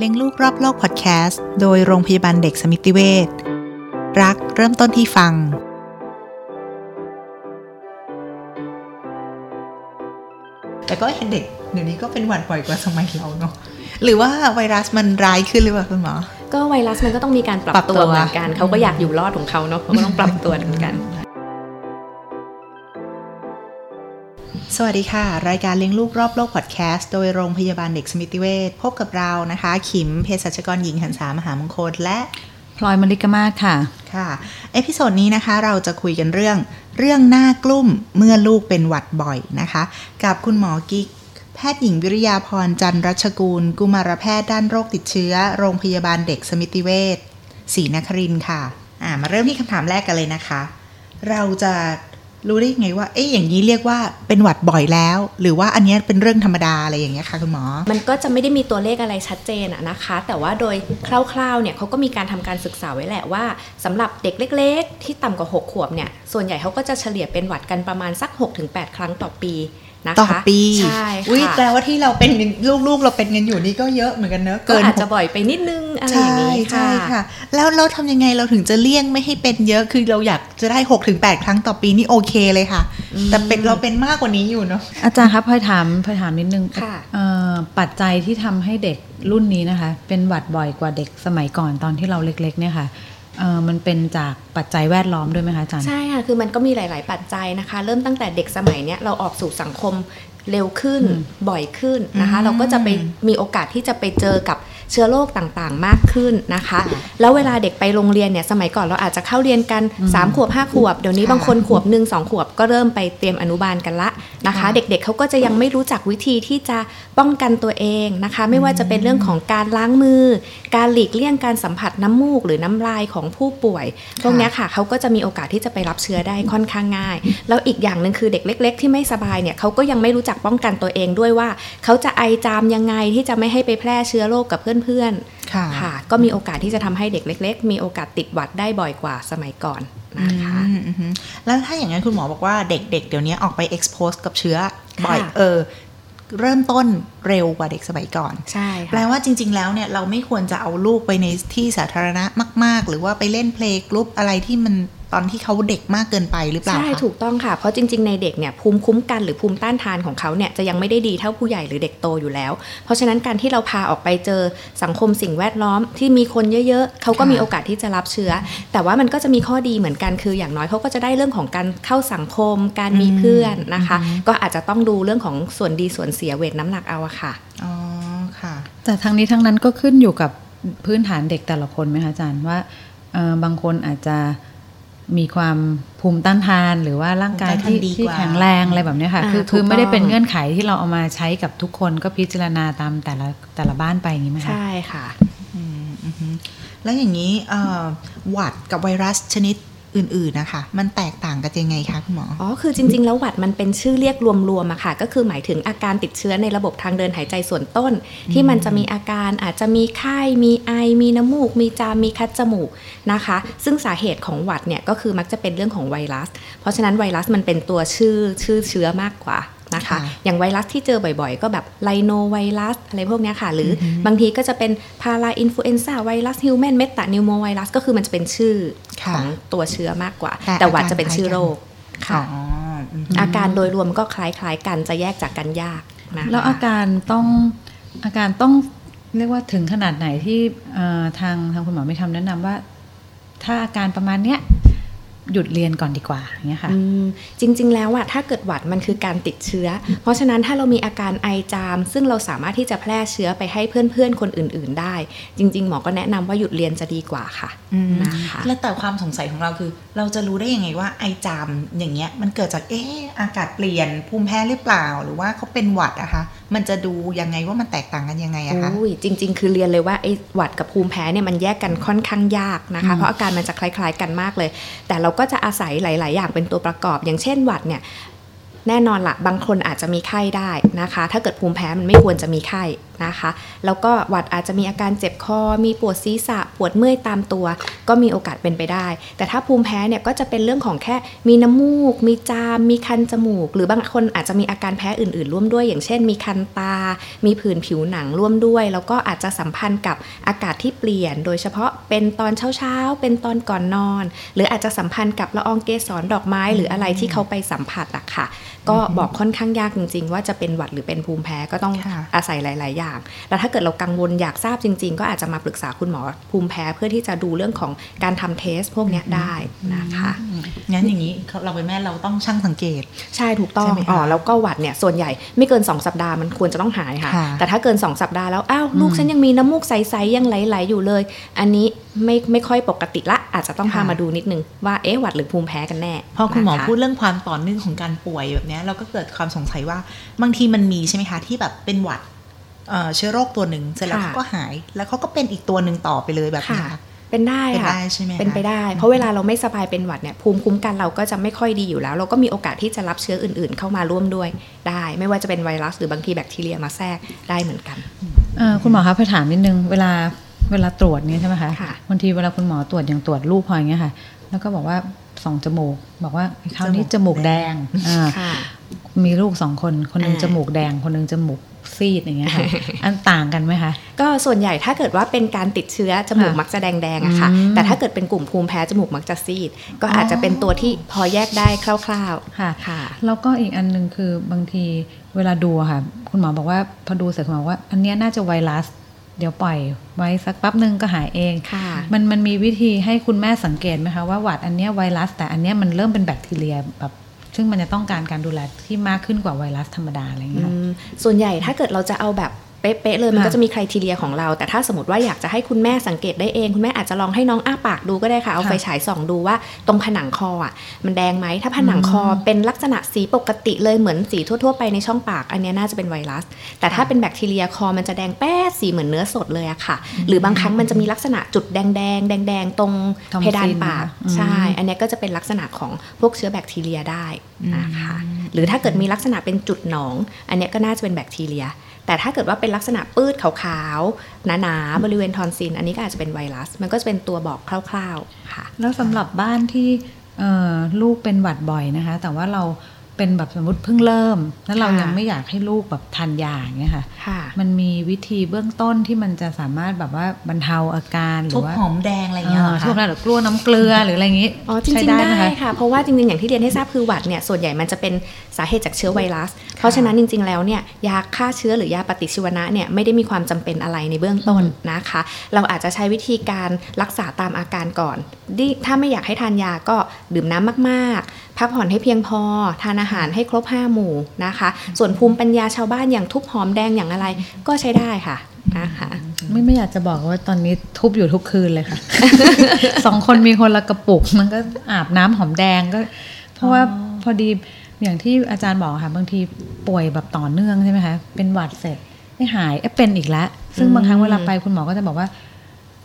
เลี้ยงลูกรอบโลกพอดแคสต์โดยโรงพยาบาลเด็กสมิติเวชรักเริ่มต้นที่ฟัง แต่ก็เห็นเด็กเดี๋ยวนี้ก็เป็นหวัดบ่อยกว่าสมัยเราเนาะหรือว่าไวรัสมันร้ายขึ้นหรือเปล่าคุณหมอ ก็ไวรัสมันก็ต้องมีการปรับรบตัตัวเหมือนกันเขาก็อยากอยู่รอดของเขาเนาะเขาก็ต้องปรับตัวเหมือนกัน สวัสดีค่ะ รายการเลี้ยงลูกรอบโลกพอดแคสต์โดยโรงพยาบาลเด็กสมิติเวชพบกับเรานะคะ ขิมเภสัชกรหญิงหันษามหามงคลและพลอยมลิกมาศค่ะ ค่ะ episode นี้นะคะเราจะคุยกันเรื่อง เรื่องน่ากลุ้มเมื่อลูกเป็นหวัดบ่อยนะคะ กับคุณหมอกิ๊กแพทย์หญิงวิริยาพรจันทรัชกูล กุมารแพทย์ด้านโรคติดเชื้อ โรงพยาบาลเด็กสมิติเวชศรีนครินทร์ค่ะ อ่ามาเริ่มที่คำถามแรกกันเลยนะคะ เราจะ รู้ได้ยังไงว่าเอ๊ะอย่างนี้เรียกว่าเป็นหวัดบ่อยแล้ว หรือว่าอันนี้เป็นเรื่องธรรมดาอะไรอย่างเงี้ยค่ะคุณหมอ มันก็จะไม่ได้มีตัวเลขอะไรชัดเจนอะนะคะ แต่ว่าโดยคร่าวๆเนี่ยเขาก็มีการทำการศึกษาไว้แหละว่าสำหรับเด็กเล็ก ๆ ที่ต่ำกว่า 6 ขวบเนี่ยส่วนใหญ่เขาก็จะเฉลี่ยเป็นหวัดกันประมาณสัก 6-8 ครั้งต่อปี นะคะต่อปีใช่อุ้ยค่ะแปลว่าที่เราเป็นลูกๆ เราเป็นกันอยู่นี่ก็เยอะเหมือนกันเนอะก็เกินอาจหจะกบ่อยไปนิดนึงอะไรอใช่ย่างนี้ใช่ค่ะค่ะแล้วเราทำยังไงเราถึงจะเลี่ยงไม่ให้เป็นเยอะคือเราอยากจะได้6กถึงแครั้งต่อปีนี่โอเคเลยค่ะ แต่เป็นเราเป็นมากกว่านี้อยู่เนาะอาจารย์ครับพลอยถามพลอยถามนิดนึงค่ะเอ่อปัจจัยที่ทำให้เด็กรุ่นนี้นะคะ เป็นหวัดบ่อยกว่าเด็กสมัยก่อนตอนที่เราเล็ก ๆ เนี่ยค่ะเอ่อ มันเป็นจากปัจจัยแวดล้อมด้วยไหมคะอาจารย์ ใช่ค่ะ คือมันก็มีหลาย ๆ ปัจจัยนะคะ เริ่มตั้งแต่เด็กสมัยเนี้ยเราออกสู่สังคมเร็วขึ้นอืมบ่อยขึ้นนะคะอืมเราก็จะไปมีโอกาสที่จะไปเจอกับ เชื้อโรคต่างๆ มากขึ้นนะคะค่ะแล้วเวลาเด็กไปโรงเรียนเนี่ยสมัยก่อนเราอาจจะเข้าเรียนกัน 3 ขวบ 5 ขวบ เดี๋ยวนี้ค่ะบางคนขวบหนึ่งสองขวบก็เริ่มไปเตรียมอนุบาลกันละนะคะค่ะเด็กๆเขาก็จะยังไม่รู้จักวิธีที่จะป้องกันตัวเองนะคะ ไม่ว่าจะเป็นเรื่องของการล้างมือ การหลีกเลี่ยงการสัมผัสน้ำมูกหรือน้ำลายของผู้ป่วยพวกเนี้ยค่ะเขาก็จะมีโอกาสที่จะไปรับเชื้อได้ค่อนข้างง่าย แล้วอีกอย่างหนึ่งคือเด็กเล็ก ๆ ที่ไม่สบายเนี่ยเขาก็ยังไม่รู้จักป้องกันตัวเองด้วยว่าเขาจะไอจามยังไงที่จะไม่ให้ไปแพร่เชื้อโรคกับเพื่อนค่ะๆค่ะ ก็มีโอกาสที่จะทำให้เด็กเล็ก ๆ มีโอกาสติดหวัดได้บ่อยกว่าสมัยก่อนนะคะอืมอืมอืมแล้วถ้าอย่างนั้นคุณหมอบอกว่าเด็กๆเดี๋ยวนี้ออกไป expose กับเชื้อบ่อยค่ะเออเริ่มต้นเร็วกว่าเด็กสมัยก่อน ใช่ แปลค่ะว่าจริง ๆ แล้วเนี่ยเราไม่ควรจะเอาลูกไปในที่สาธารณะมาก ๆ หรือว่าไปเล่นเพลงกรุ๊ปอะไรที่มัน ตอนที่เขาเด็กมากเกินไปหรือเปล่าใช่คะถูกต้องค่ะ เพราะจริง ๆ ในเด็กเนี่ยภูมิคุ้มกันหรือภูมิต้านทานของเขาเนี่ยจะยังไม่ได้ดีเท่าผู้ใหญ่หรือเด็กโตอยู่แล้ว เพราะฉะนั้นการที่เราพาออกไปเจอสังคมสิ่งแวดล้อมที่มีคนเยอะๆเขาก็มีโอกาสที่จะรับเชื้อ แต่ว่ามันก็จะมีข้อดีเหมือนกันคืออย่างน้อยเขาก็จะได้เรื่องของการเข้าสังคม การมีเพื่อนนะคะ ก็อาจจะต้องดูเรื่องของส่วนดีส่วนเสียเวทน้ำหนักเอาอะค่ะอ๋อค่ะ แต่ทั้งนี้ทั้งนั้นก็ขึ้นอยู่กับพื้นฐานเด็กแต่ละคนไหมคะอาจารย์ว่าเอ่อบางคนอาจจะ มีความภูมิต้านทาน หรือว่าร่างกายภูมิต้านที่ทานดีที่กว่าแข็งแรงอะไรแบบเนี้ยค่ะอ่าคือถูกคือไม่ได้ต้องเป็นเงื่อนไขที่เราเอามาใช้กับทุกคนก็พิจารณาตามแต่ละแต่ละบ้านไปอย่างนี้ไหมคะใช่ค่ะอืมอือฮึแล้วอย่างนี้เอ่อหวัดกับไวรัสชนิด อื่นๆนะคะ มันแตกต่างกันยังไงคะคุณหมอ อ๋อ คือจริง ๆ แล้วหวัดมันเป็นชื่อเรียกรวมๆอะค่ะ ก็คือหมายถึงอาการติดเชื้อในระบบทางเดินหายใจส่วนต้น ที่มันจะมีอาการอาจจะมีไข้ มีไอ มีน้ำมูก มีจาม มีคัดจมูกนะคะ ซึ่งสาเหตุของหวัดเนี่ยก็คือมักจะเป็นเรื่องของไวรัส เพราะฉะนั้นไวรัสมันเป็นตัวชื่อชื่อเชื้อมากกว่า นะคะค่ะอย่างไวรัสที่เจอบ่อยๆ ก็แบบไลโนไวรัสอะไรพวกเนี้ยค่ะ หรืออบางทีก็จะเป็น parainfluenza virus human metapneumovirus ก็คือมันจะเป็นชื่อค่ะของตัวเชื้อมากกว่า แต่แต่หวัดอาการจะเป็นชื่อโรคคล้ายกันค่ะอ๋ออือฮึอาการโดยรวมก็คล้ายๆกันจะแยกจากกันยากนะคะแล้วอาการต้องอาการต้องเรียกว่าถึงขนาดไหนที่เอ่อทางทางคุณหมอมีคำแนะนำว่า ถ้าอาการประมาณเนี้ย หยุดเรียนก่อนดีกว่าอย่างเงี้ยค่ะอืมจริง ๆ แล้วอะถ้าเกิดหวัดมันคือการติดเชื้อ เพราะฉะนั้นถ้าเรามีอาการไอจาม ซึ่งเราสามารถที่จะแพร่เชื้อไปให้เพื่อนๆคนอื่น ๆ ได้ จริง ๆ หมอก็แนะนำว่าหยุดเรียนจะดีกว่าค่ะอืมนะคะแล้วแต่ความสงสัยของเราคือ เราจะรู้ได้ยังไงว่าไอจามอย่างเงี้ยมันเกิดจากเอ๊ะอากาศเปลี่ยนภูมิแพ้หรือเปล่า หรือว่าเขาเป็นหวัดอะคะมันจะดูยังไงว่ามันแตกต่างกันยังไงอะคะอุ้ยจริง ๆ คือเรียนเลยว่าไอ้หวัดกับภูมิแพ้เนี่ยมันแยกกันค่อนข้างยากนะคะ เพราะอาการมันจะคล้าย ๆ กันมากเลย แต่เราก็จะอาศัยหลาย ๆ อย่างเป็นตัวประกอบ อย่างเช่นหวัดเนี่ย แน่นอนละบางคนอาจจะมีไข้ได้นะคะ ถ้าเกิดภูมิแพ้มันไม่ควรจะมีไข้นะคะ แล้วก็หวัดอาจจะมีอาการเจ็บคอ มีปวดศีรษะ ปวดเมื่อยตามตัว ก็มีโอกาสเป็นไปได้ แต่ถ้าภูมิแพ้เนี่ยก็จะเป็นเรื่องของแค่มีน้ำมูก มีจาม มีคันจมูก หรือบางคนอาจจะมีอาการแพ้อื่น ๆ ร่วมด้วย อย่างเช่น มีคันตา มีผื่นผิวหนังร่วมด้วย แล้วก็อาจจะสัมพันธ์กับอากาศที่เปลี่ยน โดยเฉพาะเป็นตอนเช้า ๆ เป็นตอนก่อนนอน หรืออาจจะสัมพันธ์กับละอองเกสรดอกไม้ หรืออะไรที่เขาไปสัมผัสอะค่ะ ก็บอกค่อนข้างยากจริง ๆ ว่าจะเป็นหวัดหรือเป็นภูมิแพ้ก็ต้องค่ะอาศัยหลาย ๆ อย่าง แล้วถ้าเกิดเรากังวลอยากทราบจริง ๆ ก็อาจจะมาปรึกษาคุณหมอภูมิแพ้เพื่อที่จะดูเรื่องของการทำเทสพวกเนี้ยได้นะคะงั้นอย่างนี้เราเป็นแม่เราต้องช่างสังเกต ใช่ถูกต้องใช่ไหมคะอ๋อแล้วก็หวัดเนี่ยส่วนใหญ่ไม่เกิน 2 สัปดาห์มันควรจะต้องหายค่ะค่ะ แต่ถ้าเกิน 2 สัปดาห์แล้วอ้าวลูกฉันยังมีน้ำมูกใสๆยังไหลๆอยู่เลย อันนี้ไม่ไม่ค่อยปกติละ อาจจะต้องพาค่ะมาดูนิดนึงว่าเอ๊ะหวัดหรือภูมิแพ้กันแน่พอคุณหมอนะะพูดเรื่องความต่อเนื่องของการป่วยแบบเนี้ยเราก็เกิดความสงสัยว่าบางทีมันมีใช่ไหมคะที่แบบเป็นหวัดเอ่อเชื้อโรคตัวหนึ่งเสร็จแล้วค่ะเขาก็หายแล้วเขาก็เป็นอีกตัวหนึ่งต่อไปเลยแบบนี้ค่ะค่ะเป็นได้เป็นค่ะได้ใช่ไหมคะเป็นไปได้ เพราะเวลาเราไม่สบายเป็นหวัดเนี่ยภูมิคุ้มกันเราก็จะไม่ค่อยดีอยู่แล้ว เราก็มีโอกาสที่จะรับเชื้ออื่น ๆ เข้ามาร่วมด้วยได้ ไม่ว่าจะเป็นไวรัสหรือบางทีแบคทีเรียมาแทรกได้เหมือนกันเอ่อคุณหมอคะไปถามนิดนึงเวลา เวลาตรวจเนี่ยใช่ไหมคะค่ะบางทีเวลาคุณหมอตรวจอย่างตรวจลูกพลอยอย่างเงี้ยค่ะ แล้วก็บอกว่าส่องจมูก บอกว่าคราวนี้จมูกแดงอ่าค่ะมีลูกสองคนคนหนึงอ่าจมูกแดง คนหนึงจมูกซีดอย่างเงี้ยค่ะอันต่างกันไหมคะ ก็ส่วนใหญ่ถ้าเกิดว่าเป็นการติดเชื้อจมูกค่ะมักจะแดงๆอะค่ะอืมแต่ถ้าเกิดเป็นกลุ่มภูมิแพ้จมูกมักจะซีด ก็อาจจะเป็นตัวที่พอแยกได้คร่าวค่ะๆค่ะ แล้วก็อีกอันหนึ่งคือบางทีเวลาดูอะค่ะ คุณหมอบอกว่าพอดูเสร็จคุณหมอบอกว่า อันเนี้ยน่าจะไวรัส เดี๋ยวปล่อยไว้สักแป๊บหนึ่งก็หายเองค่ะมันมันมีวิธีให้คุณแม่สังเกตไหมคะว่าหวัดอันเนี้ยไวรัส แต่อันเนี้ยมันเริ่มเป็นแบคทีเรียแบบซึ่งมันจะต้องการการดูแลที่มากขึ้นกว่าไวรัสธรรมดาอะไรอย่างเงี้ยค่ะอืมส่วนใหญ่ถ้าเกิดเราจะเอาแบบ เป๊ะๆเลยมันค่ะก็จะมีคุณทีเรียของเรา แต่ถ้าสมมติว่าอยากจะให้คุณแม่สังเกตได้เอง คุณแม่อาจจะลองให้น้องอ้าปากดูก็ได้ค่ะ เอาค่ะไฟฉายส่องดูว่าตรงผนังคออะมันแดงไหมถ้าผนังคอเป็นลักษณะสีปกติเลยเหมือนสีทั่ว ๆ ไปในช่องปาก อันเนี้ยน่าจะเป็นไวรัส แต่ถ้าเป็นแบคทีเรียคอมันจะแดงแป๊ดสีเหมือนเนื้อสดเลยอะค่ะ หรือบางครั้งมันจะมีลักษณะจุดแดงๆแดงๆตรงทอนซินเพดานปากอืมใช่ อันเนี้ยก็จะเป็นลักษณะของพวกเชื้อแบคทีเรียได้นะคะ หรือถ้าเกิดมีลักษณะเป็นจุดหนอง อันนี้ก็น่าจะเป็นแบคทีเรีย แต่ถ้าเกิดว่าเป็นลักษณะปื้นขาวๆหนาๆบริเวณทอนซิล อันนี้ก็อาจจะเป็นไวรัส มันก็จะเป็นตัวบอกคร่าว ๆค่ะ แล้วสำหรับบ้านที่ลูกเป็นหวัดบ่อยนะคะ แต่ว่าเรา เป็นแบบสมมติเพิ่งเริ่ม แล้วเราค่ะยังไม่อยากให้ลูกแบบทานยาอย่างเงี้ยค่ะค่ะ มันมีวิธีเบื้องต้นที่มันจะสามารถแบบว่าบรรเทาอาการหรืทุอบว่าหอมแดงอะไรอย่างเงี้ยเหรอเทุบคะหรือกลัวน้ำเกลือหรืออะไรอย่างงี้อ๋อจริใช้งๆได้ได้ไหมคะค่ะ เพราะว่าจริงๆอย่างที่เรียนให้ทราบคือหวัดเนี่ยส่วนใหญ่มันจะเป็นสาเหตุจากเชื้อไวรัส เพราะฉะนั้นจริง ๆแล้วเนี่ยยาฆ่าเชื้อหรือยาปฏิชีวนะเนี่ยไม่ได้มีความจำเป็นอะไรในเบื้องต้นนะคะ เราอาจจะใช้วิธีการรักษาตามอาการก่อนดิถ้าไม่อยากให้ทานยาก็ดื่มน้ำมาก ๆ พักผ่อนให้เพียงพอทานอาหารให้ครบห้าหมู่นะคะ ส่วนภูมิปัญญาชาวบ้านอย่างทุบหอมแดงอย่างอะไรก็ใช้ได้ค่ะนะคะไม่ไม่อยากจะบอกว่าตอนนี้ทุบอยู่ทุกคืนเลยค่ะสองคนมีคนละกระปุก มันก็อาบน้ำหอมแดงก็ เพราะว่าพอดีอย่างที่อาจารย์บอกค่ะบางทีป่วยแบบต่อเนื่องใช่ไหมคะเป็นหวัดเสร็จไม่หายเอ๊ะเป็นอีกแล้วซึ่งบางครั้งเวลาไปคุณหมอก็จะบอกว่า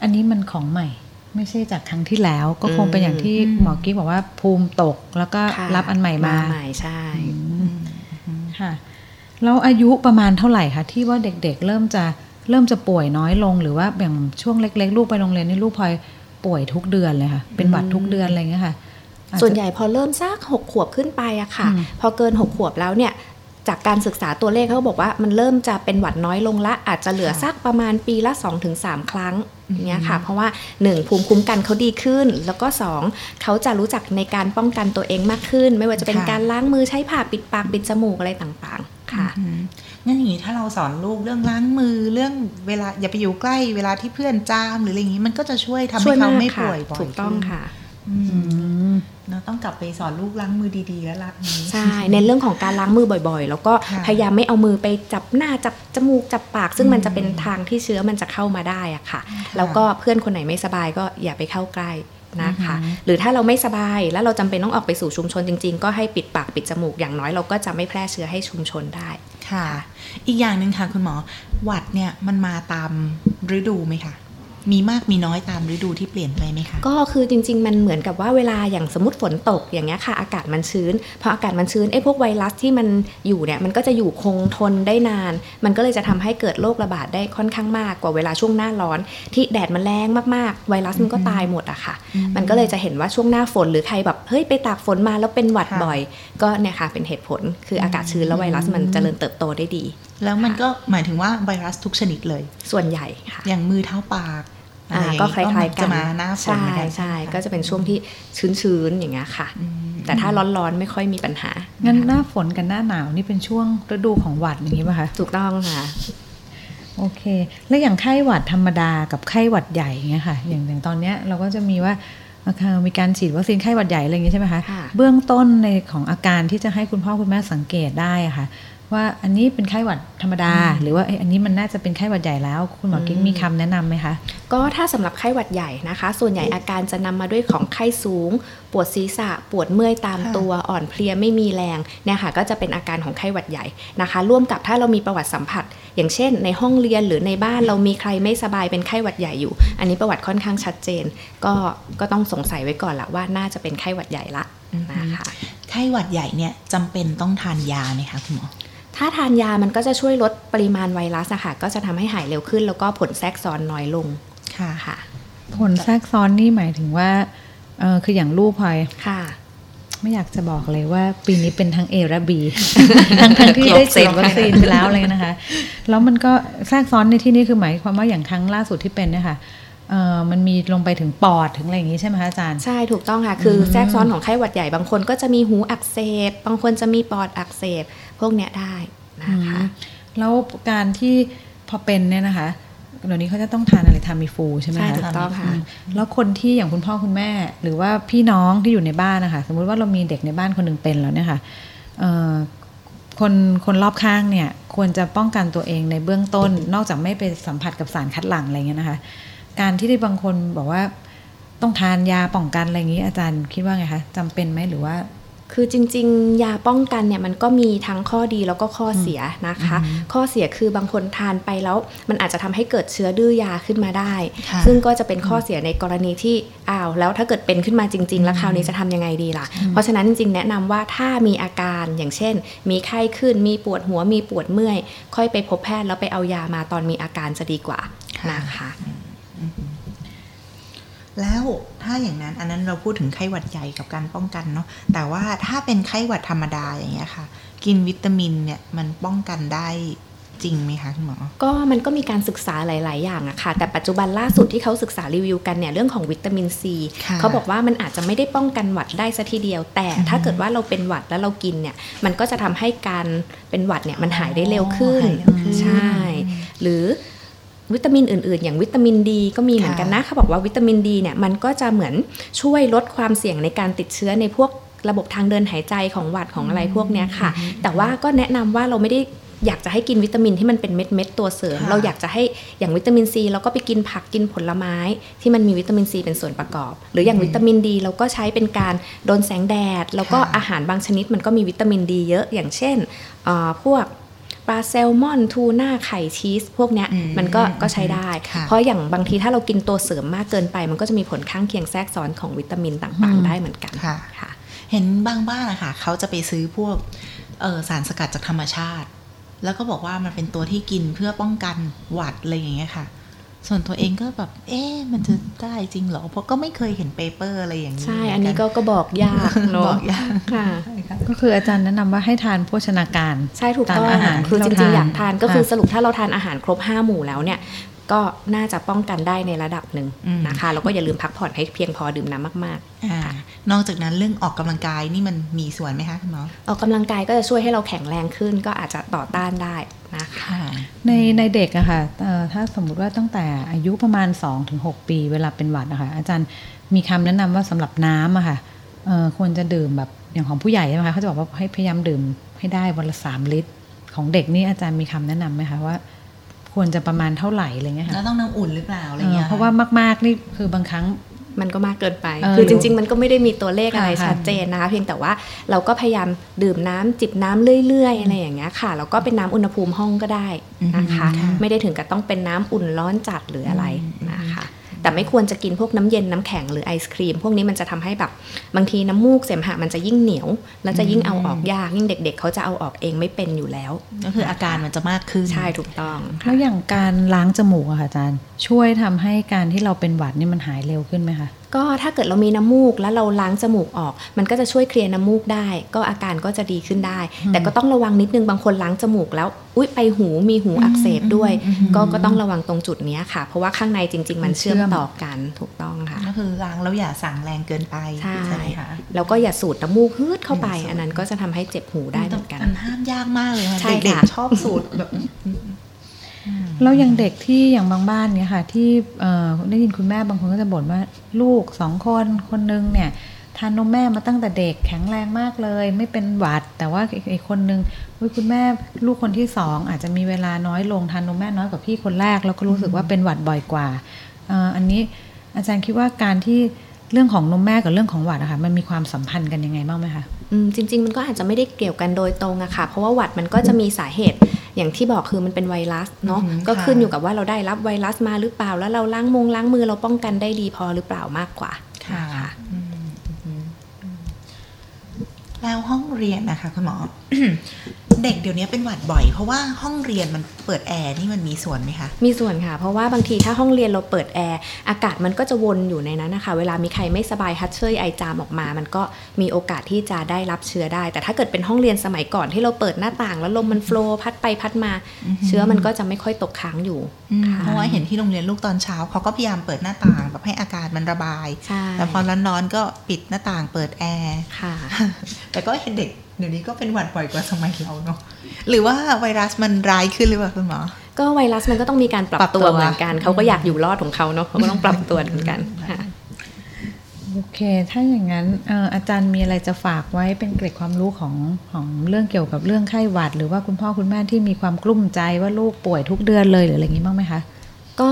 อันนี้มันของใหม่ ไม่ใช่จากครั้งที่แล้ว ก็คงเป็นอย่างที่หมอกิ๊กบอกว่าภูมิตกแล้วก็ค่ะรับอันใหม่มาใหม่ใช่ค่ะแล้วอายุประมาณเท่าไหร่คะที่ว่าเด็กๆ เริ่มจะเริ่มจะป่วยน้อยลงหรือว่าอย่างช่วงเล็ก ๆ ลูกไปโรงเรียนนี่ลูกพลอยป่วยทุกเดือนเลยค่ะ เป็นหวัดทุกเดือนอะไรอย่างเงี้ยค่ะอาจจะส่วนใหญ่พอเริ่มสักหกขวบขึ้นไปอะค่ะอืมพอเกินหกขวบแล้วเนี่ยจากการศึกษาตัวเลขเขาบอกว่ามันเริ่มจะเป็นหวัดน้อยลงละอาจจะเหลือสักประมาณปีละ 2-3 ครั้ง เนี้ยค่ะ เพราะว่า 1 ภูมิคุ้มกันเขาดีขึ้น แล้วก็ 2 เขาจะรู้จักในการป้องกันตัวเองมากขึ้น ไม่ว่าจะเป็นค่ะการล้างมือใช้ผ้าปิดปากปิดจมูกอะไรต่างๆ ค่ะอืมงั้นอย่างนี้ถ้าเราสอนลูกเรื่องล้างมือเรื่องเวลาอย่าไปอยู่ใกล้เวลาที่เพื่อนจามหรืออะไรอย่างนี้มันก็จะช่วยทำช่ให้วยเขามากไม่ค่ะป่วยบ่อยถูกต้องขึ้นค่ะอืมอืม เราต้องกลับไปสอนลูกล้างมือดีๆ แล้วล่ะนี้ใช่ในเรื่องของการล้างมือบ่อยๆ แล้วก็ค่ะพยายามไม่เอามือไปจับหน้าจับจมูกจับปาก ซึ่งมันจะเป็นทางที่เชื้อมันจะเข้ามาได้อะค่ะ แล้วก็เพื่อนคนไหนไม่สบายก็อย่าไปเข้าใกล้นะคะหรือถ้าเราไม่สบายแล้วเราจำเป็นต้องออกไปสู่ชุมชนจริง ๆ ก็ให้ปิดปากปิดจมูกอย่างน้อยเราก็จะไม่แพร่เชื้อให้ชุมชนได้ค่ะ อีกอย่างหนึ่งค่ะคุณหมอหวัดเนี่ยมันมาตามฤดูไหมคะ มีมากมีน้อยตามฤดูที่เปลี่ยนไปไหมคะ ก็คือจริง ๆ มันเหมือนกับว่าเวลาอย่างสมมติฝนตกอย่างเงี้ยค่ะ อากาศมันชื้น พออากาศมันชื้นไอ้พวกไวรัสที่มันอยู่เนี่ยมันก็จะอยู่คงทนได้นาน มันก็เลยจะทำให้เกิดโรคระบาดได้ค่อนข้างมากกว่าเวลาช่วงหน้าร้อน ที่แดดมันแรงมากๆ ไวรัสมันก็ตายหมดอะค่ะ มันก็เลยจะเห็นว่าช่วงหน้าฝนหรือใครแบบเฮ้ยไปตากฝนมาแล้วเป็นหวัดค่ะบ่อย ก็เนี่ยค่ะเป็นเหตุผลคืออากาศชื้นแล้วไวรัสมันเจริญเติบโตได้ดี แล้วมันก็หมายถึงว่าไวรัสทุกชนิดเลย ส่วนใหญ่ค่ะ อย่างมือเท้าปากอะอ่าไรอย่างก็งี้คล้ายๆกันจะมาหน้าฝนใช่เหมือนกันใช่ไหมคก็จะเป็นช่วงที่ชื้นๆอย่างเงี้ยค่ะอืมแต่ถ้าร้อนๆไม่ค่อยมีปัญหา งั้นหน้าฝนกับหน้าหนาวนี่เป็นช่วงฤดูของหวัดอย่างนี้ป่ะคะถูกต้องค่ะโอเค แล้วอย่างไข้หวัดธรรมดากับไข้หวัดใหญ่เงี้ยค่ะ อย่างอย่างตอนเนี้ยเราก็จะมีว่าอ่ามีการฉีดวัคซีนไข้หวัดใหญ่อะไรอย่างงี้ใช่ไหมคะค่ะเบื้องต้นในของอาการที่จะให้คุณพ่อคุณแม่สังเกตได้อะค่ะ ว่าอันนี้เป็นไข้หวัดธรรมดา หรือว่าเอ้ยอันนี้มันน่าจะเป็นไข้หวัดใหญ่แล้ว คุณหมอกิ๊กมีคำแนะนำไหมคะ ก็ถ้าสำหรับไข้หวัดใหญ่นะคะ ส่วนใหญ่อาการจะนำมาด้วยของไข้สูง ปวดศีรษะ ปวดเมื่อยตามค่ะตัวอ่อนเพลียไม่มีแรงเนี่ยค่ะก็จะเป็นอาการของไข้หวัดใหญ่นะคะ ร่วมกับถ้าเรามีประวัติสัมผัส อย่างเช่น ในห้องเรียนหรือในบ้านเรามีใครไม่สบายเป็นไข้หวัดใหญ่อยู่ อันนี้ประวัติค่อนข้างชัดเจน ก็ก็ต้องสงสัยไว้ก่อนละว่าน่าจะเป็นไข้หวัดใหญ่ละนะคะไข้หวัดใหญ่เนี่ยจำเป็นต้องทานยาไหมคะคุณหมอ ถ้าทานยามันก็จะช่วยลดปริมาณไวรัสอะค่ะก็จะทำให้หายเร็วขึ้น แล้วก็ผลแทรกซ้อนน้อยลงค่ะค่ะ ผลแทรกซ้อนนี่หมายถึงว่าเออคืออย่างลูกพลอยค่ะ ไม่อยากจะบอกเลยว่าปีนี้เป็นทั้ง A และ B ทั้งทั้งที่ได้ฉีดวัคซีนไปแล้วเลยนะคะ แล้วมันก็แทรกซ้อนในที่นี้คือหมายความว่าอย่างครั้งล่าสุดที่เป็นเนี่ยค่ะเอ่อ มันมีลงไปถึงปอดถึงอะไรอย่างนี้ใช่ไหมคะอาจารย์ ใช่ถูกต้องค่ะ คือแทรกซ้อนของไข้หวัดใหญ่บางคนก็จะมีหูอักเสบบางคนจะมีปอดอักเสบพวกเนี้ยได้นะคะแล้วการที่พอเป็นเนี่ยนะคะเดี๋ยวนี้เขาจะต้องทานอะไรทามิฟูใช่ไหมใช่คะถูกต้องค่ะแล้วคนที่อย่างคุณพ่อคุณแม่ หรือว่าพี่น้องที่อยู่ในบ้านนะคะสมมุติว่าเรามีเด็กในบ้านคนหนึ่งเป็นแล้วเนี่ยค่ะเอ่อคนคนรอบข้างเนี่ย ควรจะป้องกันตัวเองในเบื้องต้น นอกจากไม่ไปสัมผัสกับสารคัดหลั่งอะไรเงี้ยนะคะ การที่ได้บางคนบอกว่าต้องทานยาป้องกันอะไรอย่างนี้อาจารย์คิดว่าไงคะจำเป็นไหมหรือว่าคือจริง ๆ ยาป้องกันเนี่ยมันก็มีทั้งข้อดีแล้วก็ข้อเสียนะคะ ข้อเสียคือบางคนทานไปแล้ว มันอาจจะทำให้เกิดเชื้อดื้อยาขึ้นมาได้ค่ะซึ่งก็จะเป็นข้อเสียในกรณีที่อ้าวแล้วถ้าเกิดเป็นขึ้นมาจริง ๆ แล้วคราวนี้จะทำยังไงดีล่ะ เพราะฉะนั้นจริงๆแนะนำว่าถ้ามีอาการอย่างเช่น มีไข้ขึ้นมีปวดหัวมีปวดเมื่อย ค่อยไปพบแพทย์แล้วไปเอายามาตอนมีอาการจะดีกว่าค่ะนะคะ แล้วถ้าอย่างนั้นอันนั้นเราพูดถึงไข้หวัดใหญ่กับการป้องกันเนาะแต่ว่าถ้าเป็นไข้หวัดธรรมดาอย่างเงี้ยค่ะ กินวิตามินเนี่ยมันป้องกันได้จริงไหมคะคุณหมอ ก็มันก็มีการศึกษาหลาย ๆ อย่างอะค่ะ แต่ปัจจุบันล่าสุดที่เขาศึกษารีวิวกันเนี่ยเรื่องของวิตามินซีค่ะเขาบอกว่ามันอาจจะไม่ได้ป้องกันหวัดได้ซะทีเดียว แต่ถ้าเกิดว่าเราเป็นหวัดแล้วเรากินเนี่ย มันก็จะทำให้การเป็นหวัดเนี่ยมันหายได้เร็วขึ้นหายเร็วขึ้นใช่ หรือ วิตามินอื่นๆ อย่างวิตามินดีก็มีเหมือนกันนะเขาบอกว่าวิตามินดีเนี่ยมันก็จะเหมือนช่วยลดความเสี่ยงในการติดเชื้อในพวกระบบทางเดินหายใจของหวัดของอะไรพวกเนี้ยค่ะ แต่ว่าก็แนะนำว่าเราไม่ได้อยากจะให้กินวิตามินที่มันเป็นเม็ดเม็ดๆตัวเสริมค่ะเราอยากจะให้อย่างวิตามินซีเราก็ไปกินผักกินผลไม้ ที่มันมีวิตามินซีเป็นส่วนประกอบ หรืออย่างวิตามินดีเราก็ใช้เป็นการโดนแสงแดด แล้วก็ค่ะอาหารบางชนิดมันก็มีวิตามินดีเยอะอย่างเช่นเอ่อพวก ปลาแซลมอนทูน่าไข่ชีส พวกเนี้ยอืมมันก็ก็ใช้ได้ค่ะเพราะอย่างบางทีถ้าเรากินตัวเสริมมากเกินไป มันก็จะมีผลข้างเคียงแทรกซ้อนของวิตามินต่างอืมๆได้เหมือนกันค่ะค่ะเห็นบางบ้านอะค่ะเขาจะไปซื้อพวกเออสารสกัดจากธรรมชาติ แล้วก็บอกว่ามันเป็นตัวที่กินเพื่อป้องกันหวัดอะไรอย่างเงี้ยค่ะ ส่วนตัวเองก็แบบ เอ๊ะมันจะได้จริงเหรอ เพราะก็ไม่เคยเห็นเปเปอร์อะไรอย่างนี้ ใช่เหมือันนี้ก็ก็บอกยากเนาะบอกยากค่ะ ก็คืออาจารย์แนะนำว่าให้ทานโภชนาการ ใช่ถูกต้องตามอาหารคือที่จเราริงๆทานอยากทานก็คือค่ะสรุปถ้าเราทานอาหารครบ5หมู่แล้วเนี่ย ก็น่าจะป้องกันได้ในระดับหนึ่งอืมนะคะแล้วก็อย่าลืมพักผ่อนให้เพียงพอดื่มน้ำมากอ่านอกจากนั้นเรื่องออกกำลังกายนี่มันมีส่วนไหมคะคุณหมอๆออกกำลังกายก็จะช่วยให้เราแข็งแรงขึ้น ก็อาจจะต่อต้านได้นะคะในในเด็กอะค่ะเอ่อถ้าสมมุติว่าตั้งแต่อายุประมาณ 2-6 ปี เวลาเป็นหวัดนะคะอาจารย์มีคำแนะนำว่าสำหรับน้ำอะค่ะเอ่อควรจะดื่มแบบอย่างของผู้ใหญ่ใช่ไหมคะเขาจะบอกว่าให้พยายามดื่มให้ได้วันละสามลิตร ของเด็กนี่อาจารย์มีคำแนะนำไหมคะว่า ควรจะประมาณเท่าไหร่อะไรเงี้ยค่ะแล้วต้องน้ำอุ่นหรือเปล่าอะไรเออเงี้ยเพราะว่ามากๆนี่คือบางครั้งมันก็มากเกินไปเออคือจริง ๆ มันก็ไม่ได้มีตัวเลขอะไรค่ะชัดเจนนะคะ เพียงแต่ว่าเราก็พยายามดื่มน้ำจิบน้ำเรื่อย ๆ อะไรอย่างเงี้ยค่ะ แล้วก็เป็นน้ำอุณหภูมิห้องก็ได้นะคะอืมค่ะไม่ได้ถึงกับต้องเป็นน้ำอุ่นร้อนจัดหรืออะไรนะคะ แต่ไม่ควรจะกินพวกน้ำเย็นน้ำแข็งหรือไอศครีม พวกนี้มันจะทำให้แบบบางทีน้ำมูกเสมหะมันจะยิ่งเหนียว แล้วจะยิ่งเอาออกยากยิ่งเด็ก ๆ เขาจะเอาออกเองไม่เป็นอยู่แล้ว ก็คืออาการมันจะมากขึ้นใช่ถูกต้องค่ะแล้วอย่างการล้างจมูกอะค่ะอาจารย์ ช่วยทำให้การที่เราเป็นหวัดนี่มันหายเร็วขึ้นไหมคะ ก็ถ้าเกิดเรามีน้ำมูกแล้วเราล้างจมูกออก มันก็จะช่วยเคลียร์น้ำมูกได้ ก็อาการก็จะดีขึ้นได้ แต่ก็ต้องระวังนิดนึงบางคนล้างจมูกแล้วอุ๊ยไปหูมีหูอักเสบด้วย ก็ก็ต้องระวังตรงจุดเนี้ยค่ะ เพราะว่าข้างในจริง ๆ มันเชื่อมต่อกันถูกต้องค่ะก็คือล้างแล้วอย่าสั่งแรงเกินไปใช่ไหมคะแล้วก็อย่าสูดน้ำมูกฮืดเข้าไปอย่าสูดอันนั้นก็จะทำให้เจ็บหูได้เหมือนกันมันห้ามยากมากเลยค่ะใช่เด็กค่ะๆชอบสูตรแบบ แล้วอย่างเด็กที่อย่างบางบ้านเนี่ยค่ะ ที่ได้ยินคุณแม่บางคนก็จะบ่นว่าลูกสองคนคนนึงเนี่ยทานนมแม่มาตั้งแต่เด็กแข็งแรงมากเลย ไม่เป็นหวัด แต่ว่าอีกอีกคนนึงคุณแม่ลูกคนที่สองอาจจะมีเวลาน้อยลงทานนมแม่น้อยกว่าพี่คนแรก แล้วก็รู้สึกว่าเป็นหวัดบ่อยกว่าอันนี้อาจารย์คิดว่าการที่เรื่องของนมแม่กับเรื่องของหวัดอะคะมันมีความสัมพันธ์กันยังไงบ้างไหมคะจริง ๆ มันก็อาจจะไม่ได้เกี่ยวกันโดยตรงอะค่ะ เพราะว่าหวัดมันก็จะมีสาเหตุ อย่างที่บอกคือมันเป็นไวรัสเนาะอือหือก็ค่ะขึ้นอยู่กับว่าเราได้รับไวรัสมาหรือเปล่า แล้วเราล้างมงล้างมือเราป้องกันได้ดีพอหรือเปล่ามากกว่าค่ะค่ะอืมอืมอืมแล้วห้องเรียนนะคะคุณหมอ เด็กเดี๋ยวนี้เป็นหวัดบ่อย เพราะว่าห้องเรียนมันเปิดแอร์นี่มันมีส่วนไหมคะ มีส่วนค่ะ เพราะว่าบางทีถ้าห้องเรียนเราเปิดแอร์อากาศมันก็จะวนอยู่ในนั้นนะคะ เวลามีใครไม่สบายฮัดเชยไอจามออกมา มันก็มีโอกาสที่จะได้รับเชื้อได้ แต่ถ้าเกิดเป็นห้องเรียนสมัยก่อนที่เราเปิดหน้าต่าง แล้วลมมันโฟลว์พัดไปพัดมาอือหือเชื้อมันก็จะไม่ค่อยตกค้างอยู่อืมค่ะเพราะว่าเห็นที่โรงเรียนลูกตอนเช้าเขาก็พยายามเปิดหน้าต่างแบบให้อากาศมันระบายใช่แต่พอร้อนๆก็ปิดหน้าต่างเปิดแอร์ค่ะ แต่ก็เห็นเด็กเดี๋ยวนี้ก็เป็นหวัดบ่อยกว่าสมัยเราเนาะหรือว่าไวรัสมันร้ายขึ้นหรือเปล่าคุณหมอ ก็ไวรัสมันก็ต้องมีการปรับปรับตัตัววเหมือนกันเขาก็อยากอยู่รอดของเขาเนาะเขาก็ต้องปรับตัวเหมือนกันค่ะโอเค ถ้าอย่างนั้นเอ่ออาจารย์มีอะไรจะฝากไว้เป็นเกร็ดความรู้ของของเรื่องเกี่ยวกับเรื่องไข้หวัด หรือว่าคุณพ่อคุณแม่ที่มีความกลุ้มใจว่าลูกป่วยทุกเดือนเลยหรืออะไรอย่างนี้บ้างไหมคะ ก็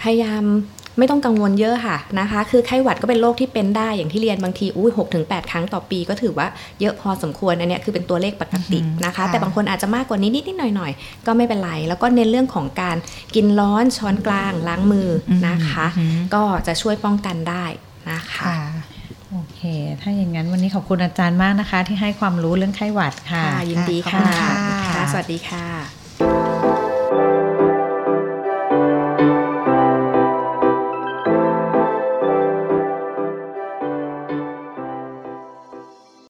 พยายาม ไม่ต้องกังวลเยอะค่ะนะคะ คือไข้หวัดก็เป็นโรคที่เป็นได้อย่างที่เรียนบางทีอุ้ยหกถึงแปดครั้งต่อปีก็ถือว่าเยอะพอสมควรอันเนี้ยคือเป็นตัวเลขปกติอือหือนะคะค่ะแต่บางคนอาจจะมากกว่านี้นิดนิดหน่อยหน่อยๆก็ไม่เป็นไร แล้วก็เน้นเรื่องของการกินร้อนช้อนกลางล้างมืออนะคะอือหือก็จะช่วยป้องกันได้นะคะค่ะโอเค ถ้าอย่างนั้นวันนี้ขอบคุณอาจารย์มากนะคะ ที่ให้ความรู้เรื่องไข้หวัดค่ะค่ะยินดีขอบค่ะคุณค่ะค่ะ สวัสดีค่ะ